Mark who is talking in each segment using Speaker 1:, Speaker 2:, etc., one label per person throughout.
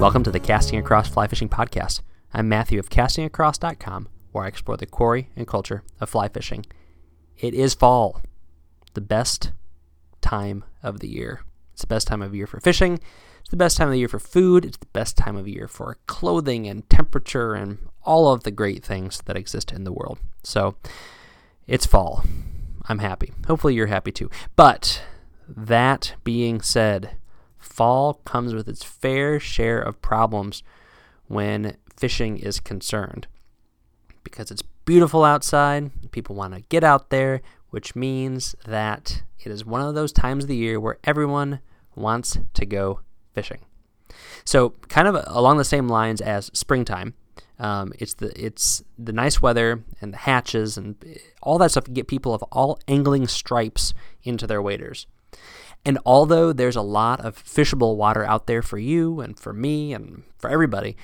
Speaker 1: Welcome to the Casting Across Fly Fishing Podcast. I'm Matthew of castingacross.com, where I explore the quarry and culture of fly fishing. It is fall, the best time of the year. It's the best time of year for fishing. It's the best time of the year for food. It's the best time of year for clothing and temperature and all of the great things that exist in the world. So it's fall. I'm happy. Hopefully you're happy too. But that being said, fall comes with its fair share of problems when fishing is concerned. Because it's beautiful outside, people want to get out there, which means that it is one of those times of the year where everyone wants to go fishing. So, kind of along the same lines as springtime, um, it's the it's the nice weather and the hatches and all that stuff to get people of all angling stripes into their waders. And although there's a lot of fishable water out there for you and for me and for everybody,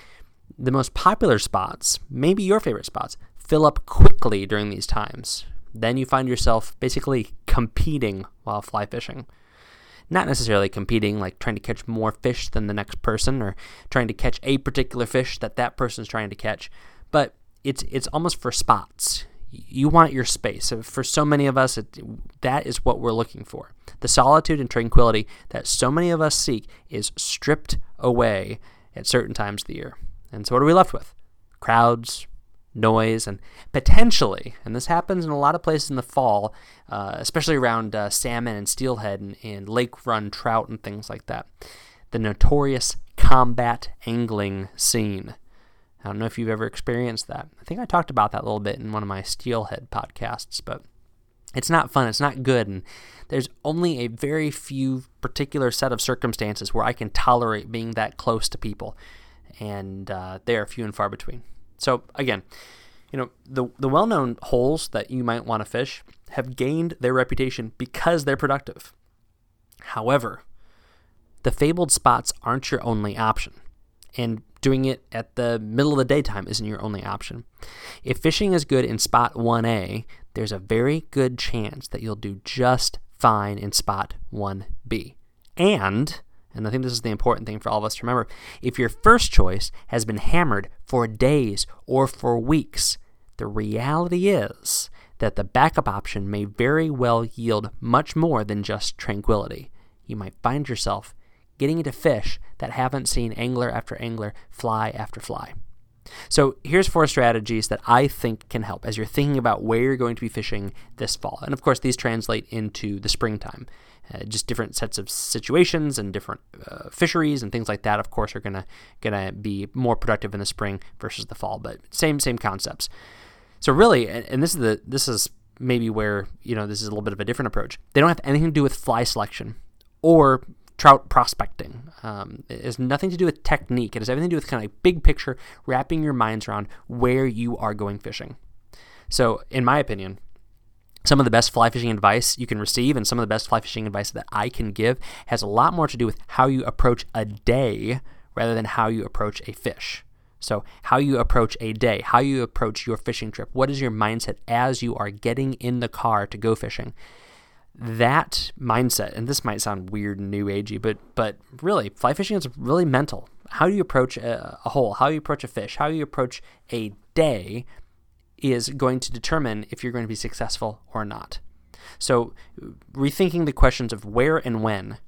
Speaker 1: the most popular spots, maybe your favorite spots, fill up quickly during these times. Then you find yourself basically competing while fly fishing. Not necessarily competing, like trying to catch more fish than the next person or trying to catch a particular fish that that person's trying to catch, but it's it's almost for spots you want your space. For so many of us, it, that is what we're looking for. The solitude and tranquility that so many of us seek is stripped away at certain times of the year. And so, what are we left with? Crowds, noise, and potentially, and this happens in a lot of places in the fall, uh, especially around uh, salmon and steelhead and, and lake run trout and things like that, the notorious combat angling scene. I don't know if you've ever experienced that. I think I talked about that a little bit in one of my Steelhead podcasts, but it's not fun. It's not good. And there's only a very few particular set of circumstances where I can tolerate being that close to people. And uh, they are few and far between. So, again, you know, the, the well known holes that you might want to fish have gained their reputation because they're productive. However, the fabled spots aren't your only option. And doing it at the middle of the daytime isn't your only option. If fishing is good in spot 1A, there's a very good chance that you'll do just fine in spot 1B. And, and I think this is the important thing for all of us to remember, if your first choice has been hammered for days or for weeks, the reality is that the backup option may very well yield much more than just tranquility. You might find yourself getting into fish that haven't seen angler after angler, fly after fly. So here's four strategies that I think can help as you're thinking about where you're going to be fishing this fall. And of course, these translate into the springtime. Uh, just different sets of situations and different uh, fisheries and things like that. Of course, are gonna gonna be more productive in the spring versus the fall, but same same concepts. So really, and, and this is the this is maybe where you know this is a little bit of a different approach. They don't have anything to do with fly selection or trout prospecting. Um, it has nothing to do with technique. It has everything to do with kind of like big picture, wrapping your minds around where you are going fishing. So, in my opinion, some of the best fly fishing advice you can receive and some of the best fly fishing advice that I can give has a lot more to do with how you approach a day rather than how you approach a fish. So, how you approach a day, how you approach your fishing trip, what is your mindset as you are getting in the car to go fishing? That mindset, and this might sound weird and new agey, but but really, fly fishing is really mental. How you approach a, a hole? How you approach a fish? How you approach a day is going to determine if you're going to be successful or not. So, rethinking the questions of where and when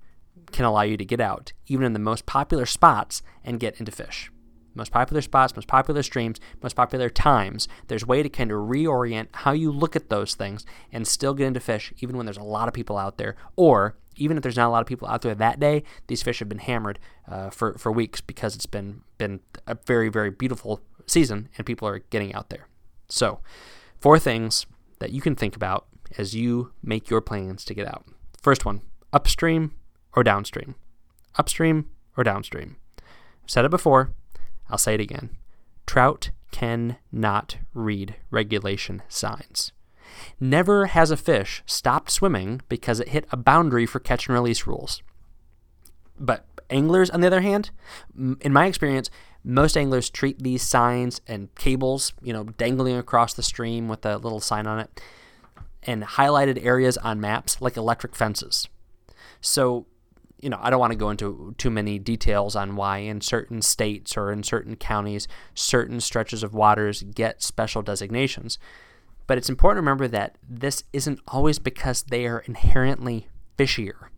Speaker 1: can allow you to get out, even in the most popular spots, and get into fish. Most popular spots, most popular streams, most popular times. There's a way to kind of reorient how you look at those things and still get into fish, even when there's a lot of people out there. Or even if there's not a lot of people out there that day, these fish have been hammered uh, for, for weeks because it's been been a very very beautiful season and people are getting out there. So, four things that you can think about as you make your plans to get out. First one, upstream or downstream. Upstream or downstream. I've said it before, I'll say it again. Trout cannot read regulation signs. Never has a fish stopped swimming because it hit a boundary for catch and release rules. But anglers, on the other hand, in my experience, most anglers treat these signs and cables, you know, dangling across the stream with a little sign on it, and highlighted areas on maps like electric fences. So, you know, I don't want to go into too many details on why in certain states or in certain counties certain stretches of waters get special designations. But it's important to remember that this isn't always because they are inherently fishier.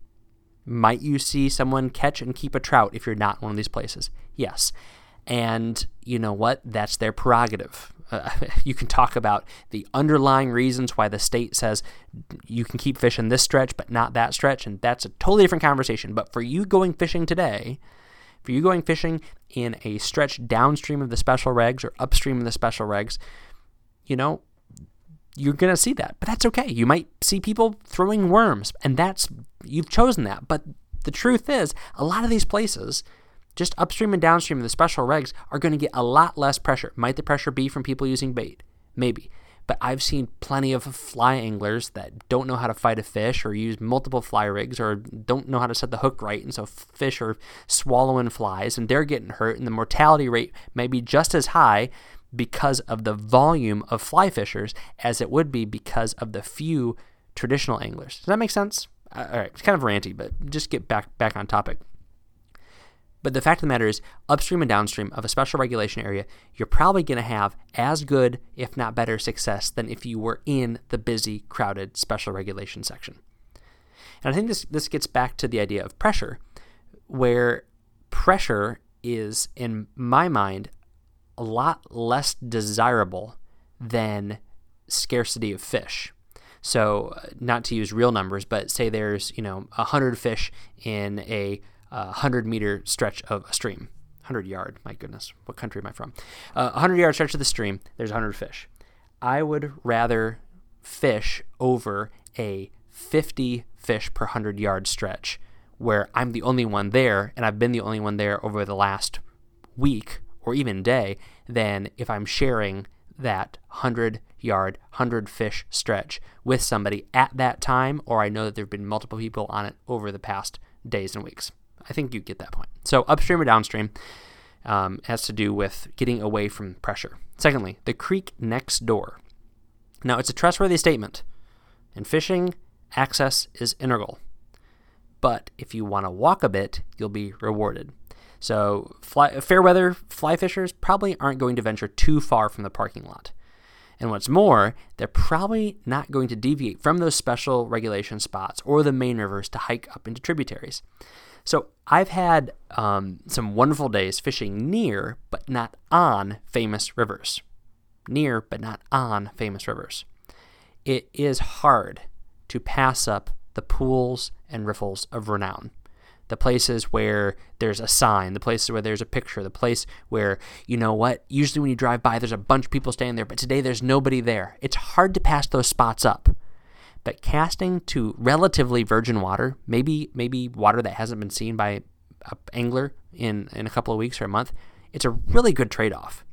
Speaker 1: Might you see someone catch and keep a trout if you're not in one of these places? Yes. And you know what? That's their prerogative. Uh, you can talk about the underlying reasons why the state says you can keep fishing this stretch but not that stretch, and that's a totally different conversation. But for you going fishing today, for you going fishing in a stretch downstream of the special regs or upstream of the special regs, you know, you're going to see that. But that's okay. You might see people throwing worms, and that's, you've chosen that. But the truth is, a lot of these places, just upstream and downstream of the special regs, are going to get a lot less pressure. Might the pressure be from people using bait? Maybe. But I've seen plenty of fly anglers that don't know how to fight a fish or use multiple fly rigs or don't know how to set the hook right. And so fish are swallowing flies and they're getting hurt. And the mortality rate may be just as high because of the volume of fly fishers as it would be because of the few traditional anglers. Does that make sense? Uh, all right, it's kind of ranty, but just get back back on topic. But the fact of the matter is, upstream and downstream of a special regulation area, you're probably going to have as good, if not better, success than if you were in the busy, crowded special regulation section. And I think this this gets back to the idea of pressure, where pressure is, in my mind, a lot less desirable than scarcity of fish. So, uh, not to use real numbers, but say there's you know hundred fish in a uh, hundred meter stretch of a stream, hundred yard. My goodness, what country am I from? A uh, hundred yard stretch of the stream. There's hundred fish. I would rather fish over a fifty fish per hundred yard stretch, where I'm the only one there, and I've been the only one there over the last week or even day than if I'm sharing that 100 yard, 100 fish stretch with somebody at that time, or I know that there have been multiple people on it over the past days and weeks. I think you get that point. So, upstream or downstream um, has to do with getting away from pressure. Secondly, the creek next door. Now, it's a trustworthy statement. In fishing, access is integral. But if you want to walk a bit, you'll be rewarded. So, fly, fair weather fly fishers probably aren't going to venture too far from the parking lot. And what's more, they're probably not going to deviate from those special regulation spots or the main rivers to hike up into tributaries. So I've had um, some wonderful days fishing near but not on famous rivers. Near but not on famous rivers. It is hard to pass up the pools and riffles of renown the places where there's a sign, the places where there's a picture, the place where, you know what, usually when you drive by, there's a bunch of people standing there, but today there's nobody there. It's hard to pass those spots up. But casting to relatively virgin water, maybe maybe water that hasn't been seen by an angler in, in a couple of weeks or a month, it's a really good trade off.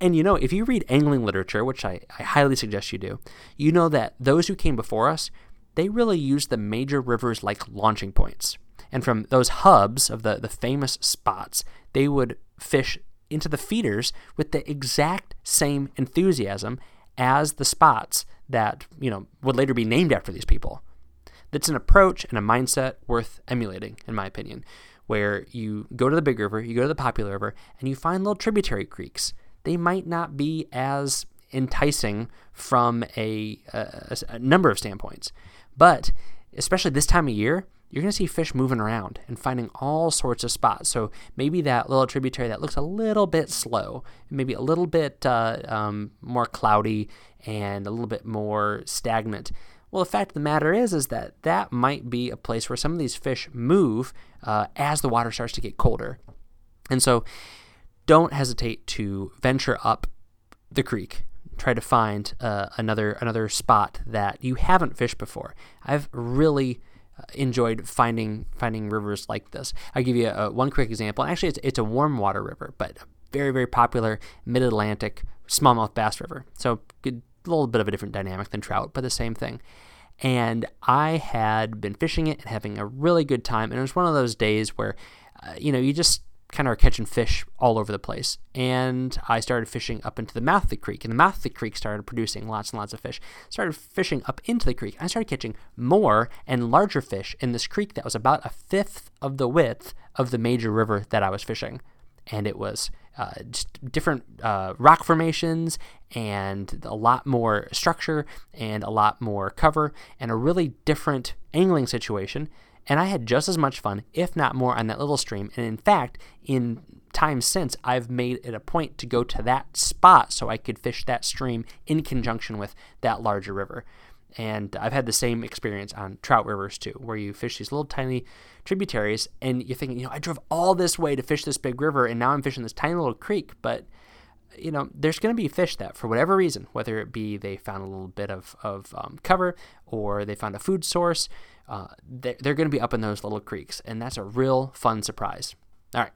Speaker 1: And you know, if you read angling literature, which I, I highly suggest you do, you know that those who came before us, they really used the major rivers like launching points. And from those hubs of the, the famous spots, they would fish into the feeders with the exact same enthusiasm as the spots that, you know, would later be named after these people. That's an approach and a mindset worth emulating, in my opinion, where you go to the big river, you go to the popular river, and you find little tributary creeks. They might not be as enticing from a, a, a number of standpoints. But especially this time of year, you're going to see fish moving around and finding all sorts of spots. So maybe that little tributary that looks a little bit slow, maybe a little bit uh, um, more cloudy and a little bit more stagnant. Well, the fact of the matter is, is that that might be a place where some of these fish move uh, as the water starts to get colder. And so don't hesitate to venture up the creek try to find uh, another another spot that you haven't fished before. I've really enjoyed finding finding rivers like this. I'll give you a, one quick example. Actually, it's, it's a warm water river, but very very popular mid Atlantic smallmouth bass river. So a little bit of a different dynamic than trout, but the same thing. And I had been fishing it and having a really good time. And it was one of those days where, uh, you know, you just kind of are catching fish all over the place. And I started fishing up into the mouth of the creek, and the mouth of the creek started producing lots and lots of fish. Started fishing up into the creek. I started catching more and larger fish in this creek that was about a fifth of the width of the major river that I was fishing. And it was uh, just different uh, rock formations and a lot more structure and a lot more cover and a really different angling situation and I had just as much fun, if not more, on that little stream. And in fact, in times since, I've made it a point to go to that spot so I could fish that stream in conjunction with that larger river. And I've had the same experience on trout rivers too, where you fish these little tiny tributaries and you're thinking, you know, I drove all this way to fish this big river and now I'm fishing this tiny little creek. But, you know, there's going to be fish that, for whatever reason, whether it be they found a little bit of, of um, cover or they found a food source, uh, they're, they're going to be up in those little creeks, and that's a real fun surprise. All right.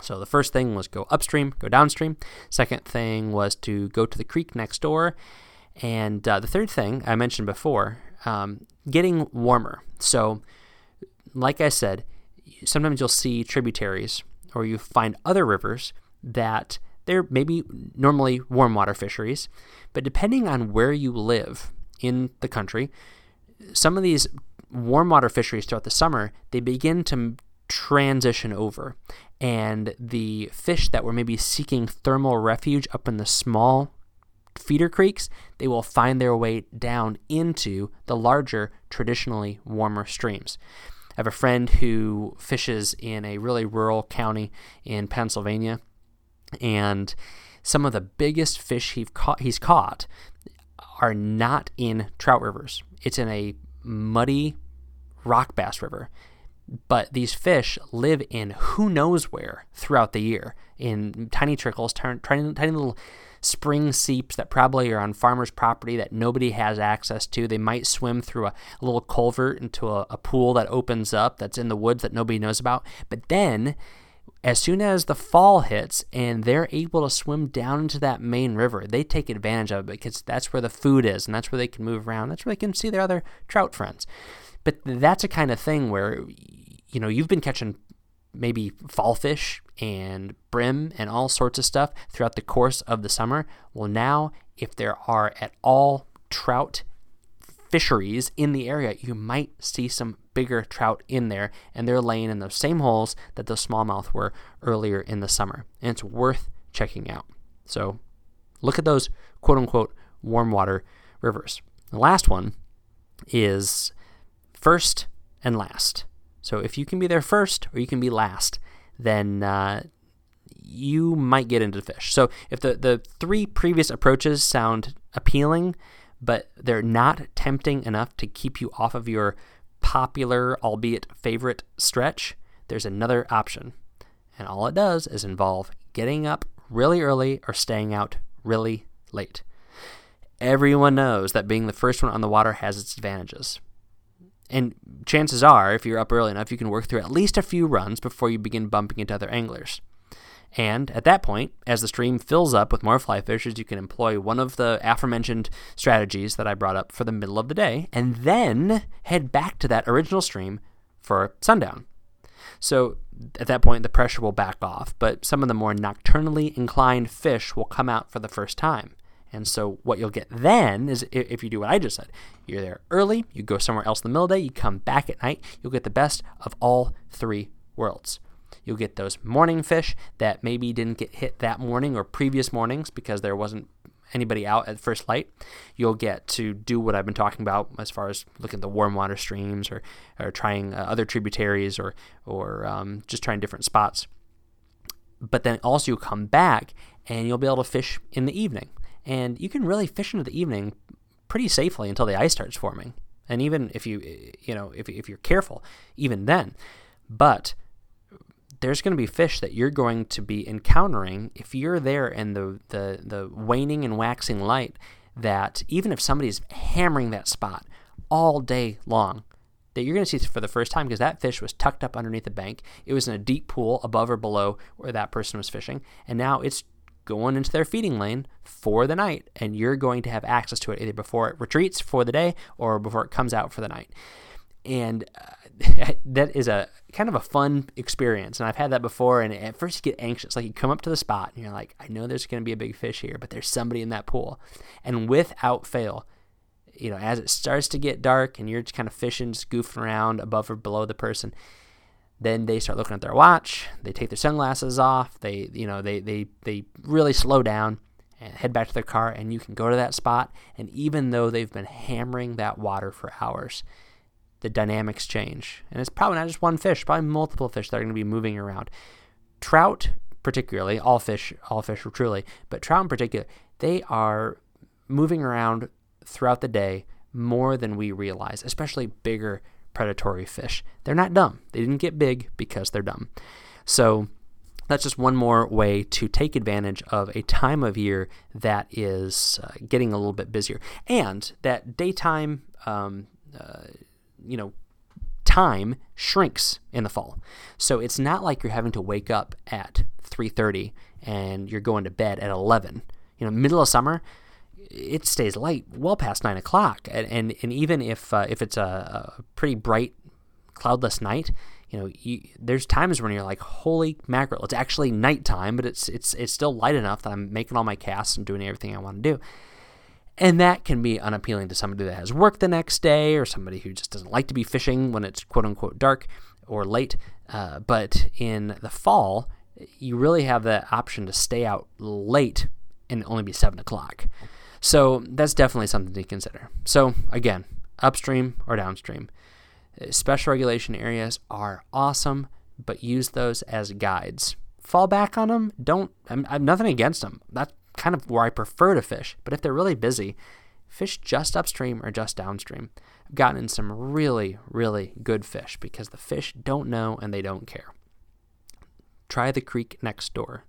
Speaker 1: So the first thing was go upstream, go downstream. Second thing was to go to the creek next door. And uh, the third thing I mentioned before, um, getting warmer. So, like I said, sometimes you'll see tributaries or you find other rivers that they're maybe normally warm water fisheries, but depending on where you live in the country, some of these warm water fisheries throughout the summer, they begin to transition over. And the fish that were maybe seeking thermal refuge up in the small feeder creeks, they will find their way down into the larger, traditionally warmer streams. I have a friend who fishes in a really rural county in Pennsylvania, and some of the biggest fish he's caught, he's caught are not in trout rivers. It's in a muddy rock bass river. But these fish live in who knows where throughout the year in tiny trickles, tiny, tiny little spring seeps that probably are on farmers' property that nobody has access to. They might swim through a, a little culvert into a, a pool that opens up that's in the woods that nobody knows about. But then as soon as the fall hits and they're able to swim down into that main river, they take advantage of it because that's where the food is and that's where they can move around. That's where they can see their other trout friends. But that's a kind of thing where, you know, you've been catching maybe fall fish and brim and all sorts of stuff throughout the course of the summer. Well, now, if there are at all trout fisheries in the area, you might see some bigger trout in there, and they're laying in those same holes that those smallmouth were earlier in the summer. And it's worth checking out. So look at those quote unquote warm water rivers. The last one is first and last. So if you can be there first or you can be last, then uh, you might get into fish. So if the, the three previous approaches sound appealing, but they're not tempting enough to keep you off of your popular, albeit favorite stretch, there's another option. And all it does is involve getting up really early or staying out really late. Everyone knows that being the first one on the water has its advantages. And chances are, if you're up early enough, you can work through at least a few runs before you begin bumping into other anglers. And at that point, as the stream fills up with more fly fishers, you can employ one of the aforementioned strategies that I brought up for the middle of the day, and then head back to that original stream for sundown. So at that point, the pressure will back off, but some of the more nocturnally inclined fish will come out for the first time. And so what you'll get then is if you do what I just said, you're there early, you go somewhere else in the middle of the day, you come back at night, you'll get the best of all three worlds. You'll get those morning fish that maybe didn't get hit that morning or previous mornings because there wasn't anybody out at first light, you'll get to do what I've been talking about as far as looking at the warm water streams or, or trying uh, other tributaries or, or um, just trying different spots. But then also you'll come back and you'll be able to fish in the evening. And you can really fish into the evening pretty safely until the ice starts forming. And even if you, you know, if, if you're careful, even then. But there's going to be fish that you're going to be encountering if you're there in the, the, the waning and waxing light that even if somebody's hammering that spot all day long, that you're going to see for the first time because that fish was tucked up underneath the bank. It was in a deep pool above or below where that person was fishing, and now it's going into their feeding lane for the night, and you're going to have access to it either before it retreats for the day or before it comes out for the night. And uh, that is a kind of a fun experience. And I've had that before. And at first, you get anxious. Like you come up to the spot and you're like, I know there's going to be a big fish here, but there's somebody in that pool. And without fail, you know, as it starts to get dark and you're just kind of fishing, just goofing around above or below the person, then they start looking at their watch. They take their sunglasses off. They, you know, they they they really slow down and head back to their car. And you can go to that spot. And even though they've been hammering that water for hours, the dynamics change. And it's probably not just one fish, probably multiple fish that are going to be moving around. Trout, particularly, all fish, all fish truly, but trout in particular, they are moving around throughout the day more than we realize, especially bigger predatory fish. They're not dumb. They didn't get big because they're dumb. So that's just one more way to take advantage of a time of year that is uh, getting a little bit busier. And that daytime, um, uh, you know, time shrinks in the fall. So it's not like you're having to wake up at 3:30 and you're going to bed at 11. You know, middle of summer, it stays light well past nine o'clock, and and, and even if uh, if it's a, a, pretty bright, cloudless night, you know, you, there's times when you're like, holy mackerel, it's actually nighttime, but it's it's it's still light enough that I'm making all my casts and doing everything I want to do. And that can be unappealing to somebody that has work the next day or somebody who just doesn't like to be fishing when it's quote unquote dark or late. Uh, but in the fall, you really have the option to stay out late and only be 7 o'clock. So that's definitely something to consider. So again, upstream or downstream. Uh, special regulation areas are awesome, but use those as guides. Fall back on them. Don't. I'm, I'm nothing against them. That's kind of where I prefer to fish. But if they're really busy, fish just upstream or just downstream. I've gotten in some really, really good fish because the fish don't know and they don't care. Try the creek next door.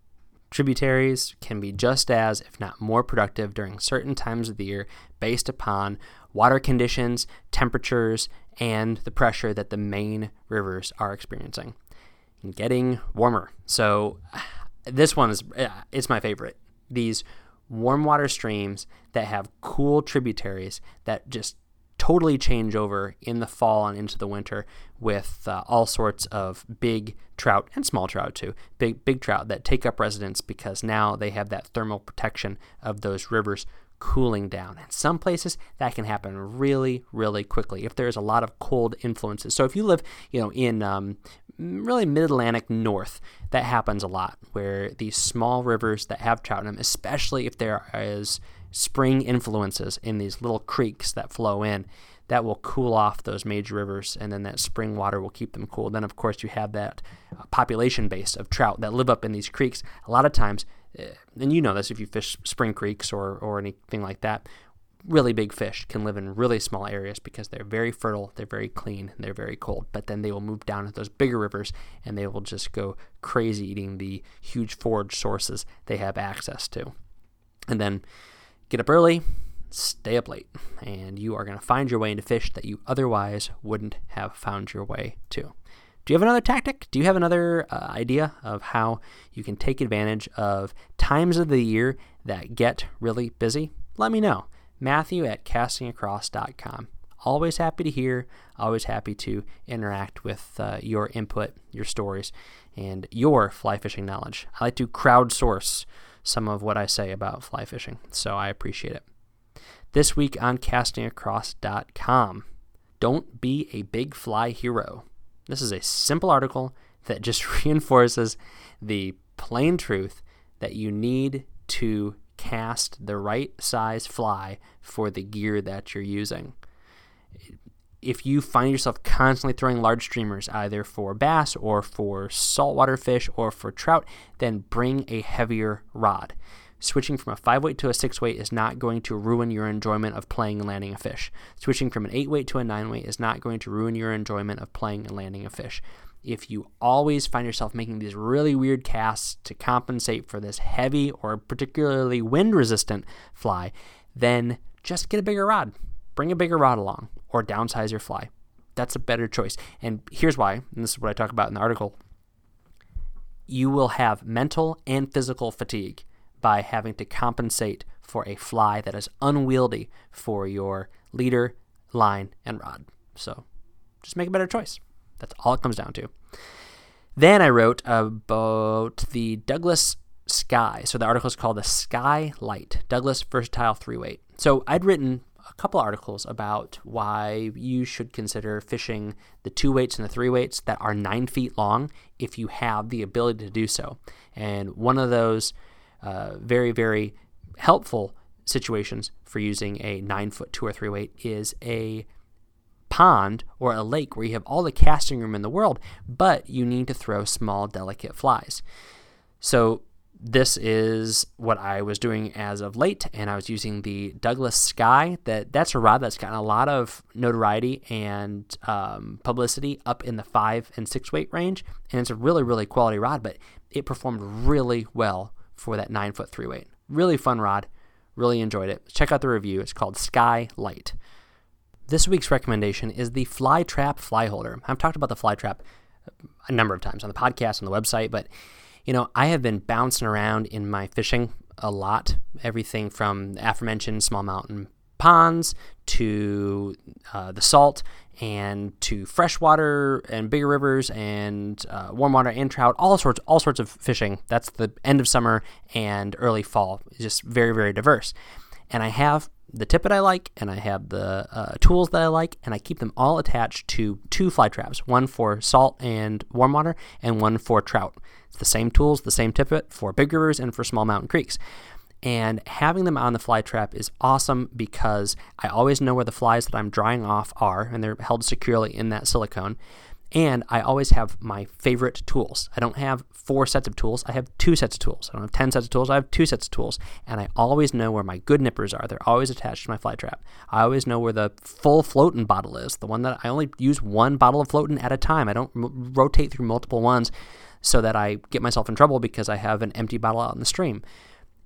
Speaker 1: Tributaries can be just as, if not more, productive during certain times of the year based upon water conditions, temperatures, and the pressure that the main rivers are experiencing. Getting warmer. So, this one is uh, it's my favorite. These warm water streams that have cool tributaries that just totally change over in the fall and into the winter with uh, all sorts of big trout and small trout too. Big big trout that take up residence because now they have that thermal protection of those rivers cooling down. And some places that can happen really, really quickly if there's a lot of cold influences. So if you live, you know, in um, really mid-Atlantic north, that happens a lot where these small rivers that have trout in them, especially if there is spring influences in these little creeks that flow in that will cool off those major rivers and then that spring water will keep them cool. Then of course you have that uh, population base of trout that live up in these creeks. A lot of times uh, and you know this if you fish spring creeks or, or anything like that really big fish can live in really small areas because they're very fertile, they're very clean, and they're very cold. But then they will move down to those bigger rivers and they will just go crazy eating the huge forage sources they have access to. And then Get up early, stay up late, and you are going to find your way into fish that you otherwise wouldn't have found your way to. Do you have another tactic? Do you have another uh, idea of how you can take advantage of times of the year that get really busy? Let me know. Matthew at castingacross.com. Always happy to hear, always happy to interact with uh, your input, your stories, and your fly fishing knowledge. I like to crowdsource some of what I say about fly fishing, so I appreciate it. This week on castingacross.com, don't be a big fly hero. This is a simple article that just reinforces the plain truth that you need to cast the right size fly for the gear that you're using. If you find yourself constantly throwing large streamers, either for bass or for saltwater fish or for trout, then bring a heavier rod. Switching from a 5 weight to a 6 weight is not going to ruin your enjoyment of playing and landing a fish. Switching from an 8 weight to a 9 weight is not going to ruin your enjoyment of playing and landing a fish if you always find yourself making these really weird casts to compensate for this heavy or particularly wind resistant fly, then just get a bigger rod. Bring a bigger rod along or downsize your fly. That's a better choice. And here's why, and this is what I talk about in the article. You will have mental and physical fatigue by having to compensate for a fly that is unwieldy for your leader, line, and rod. So just make a better choice. That's all it comes down to. Then I wrote about the Douglas Sky. So the article is called the Sky Light Douglas Versatile Three Weight. So I'd written a couple articles about why you should consider fishing the two weights and the three weights that are nine feet long if you have the ability to do so. And one of those uh, very, very helpful situations for using a nine foot two or three weight is a pond or a lake where you have all the casting room in the world, but you need to throw small, delicate flies. So, this is what I was doing as of late, and I was using the Douglas Sky. That that's a rod that's gotten a lot of notoriety and um, publicity up in the five and six weight range, and it's a really really quality rod. But it performed really well for that nine foot three weight. Really fun rod. Really enjoyed it. Check out the review. It's called Sky Light. This week's recommendation is the Fly Trap Fly Holder. I've talked about the Fly Trap a number of times on the podcast, on the website, but you know, I have been bouncing around in my fishing a lot. Everything from aforementioned small mountain ponds to uh, the salt and to freshwater and bigger rivers and uh, warm water and trout, all sorts, all sorts of fishing. That's the end of summer and early fall. It's just very, very diverse. And I have the tippet I like, and I have the uh, tools that I like, and I keep them all attached to two fly traps one for salt and warm water, and one for trout. It's the same tools, the same tippet for big rivers and for small mountain creeks. And having them on the fly trap is awesome because I always know where the flies that I'm drying off are, and they're held securely in that silicone. And I always have my favorite tools. I don't have four sets of tools. I have two sets of tools. I don't have 10 sets of tools. I have two sets of tools. And I always know where my good nippers are. They're always attached to my fly trap. I always know where the full floating bottle is, the one that I only use one bottle of floating at a time. I don't m- rotate through multiple ones so that I get myself in trouble because I have an empty bottle out in the stream.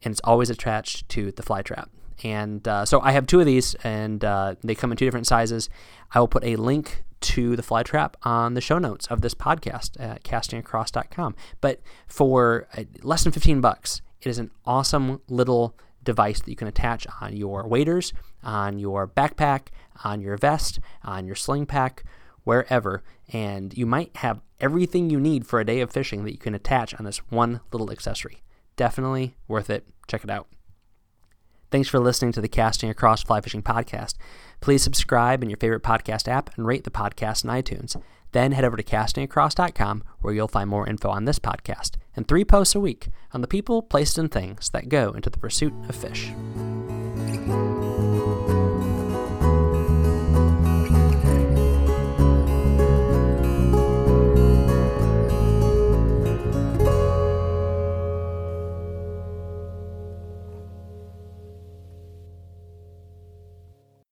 Speaker 1: And it's always attached to the fly trap. And uh, so I have two of these, and uh, they come in two different sizes. I will put a link to the fly trap on the show notes of this podcast at castingacross.com. But for uh, less than 15 bucks, it is an awesome little device that you can attach on your waders, on your backpack, on your vest, on your sling pack, wherever. And you might have everything you need for a day of fishing that you can attach on this one little accessory. Definitely worth it. Check it out. Thanks for listening to the Casting Across Fly Fishing Podcast. Please subscribe in your favorite podcast app and rate the podcast in iTunes. Then head over to castingacross.com where you'll find more info on this podcast and three posts a week on the people, places, and things that go into the pursuit of fish.